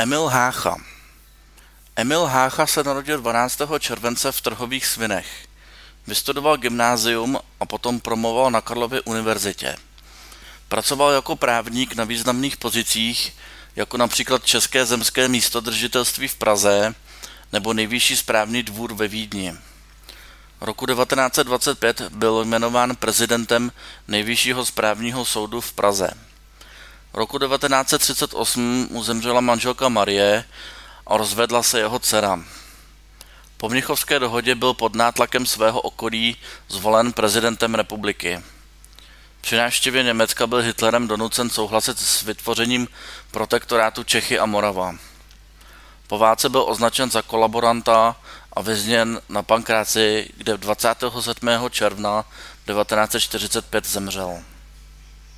Emil Hácha Emil Hácha se narodil 12. července v Trhových svinech. Vystudoval gymnázium a potom promoval na Karlově univerzitě. Pracoval jako právník na významných pozicích, jako například České zemské místodržitelství v Praze nebo Nejvyšší správní dvůr ve Vídni. Roku 1925 byl jmenován prezidentem Nejvyššího správního soudu v Praze. Roku 1938 mu zemřela manželka Marie a rozvedla se jeho dcera. Po Mnichovské dohodě byl pod nátlakem svého okolí zvolen prezidentem republiky. Při návštěvě Německa byl Hitlerem donucen souhlasit s vytvořením protektorátu Čechy a Morava. Po válce byl označen za kolaboranta a vězněn na Pankráci, kde 27. června 1945 zemřel.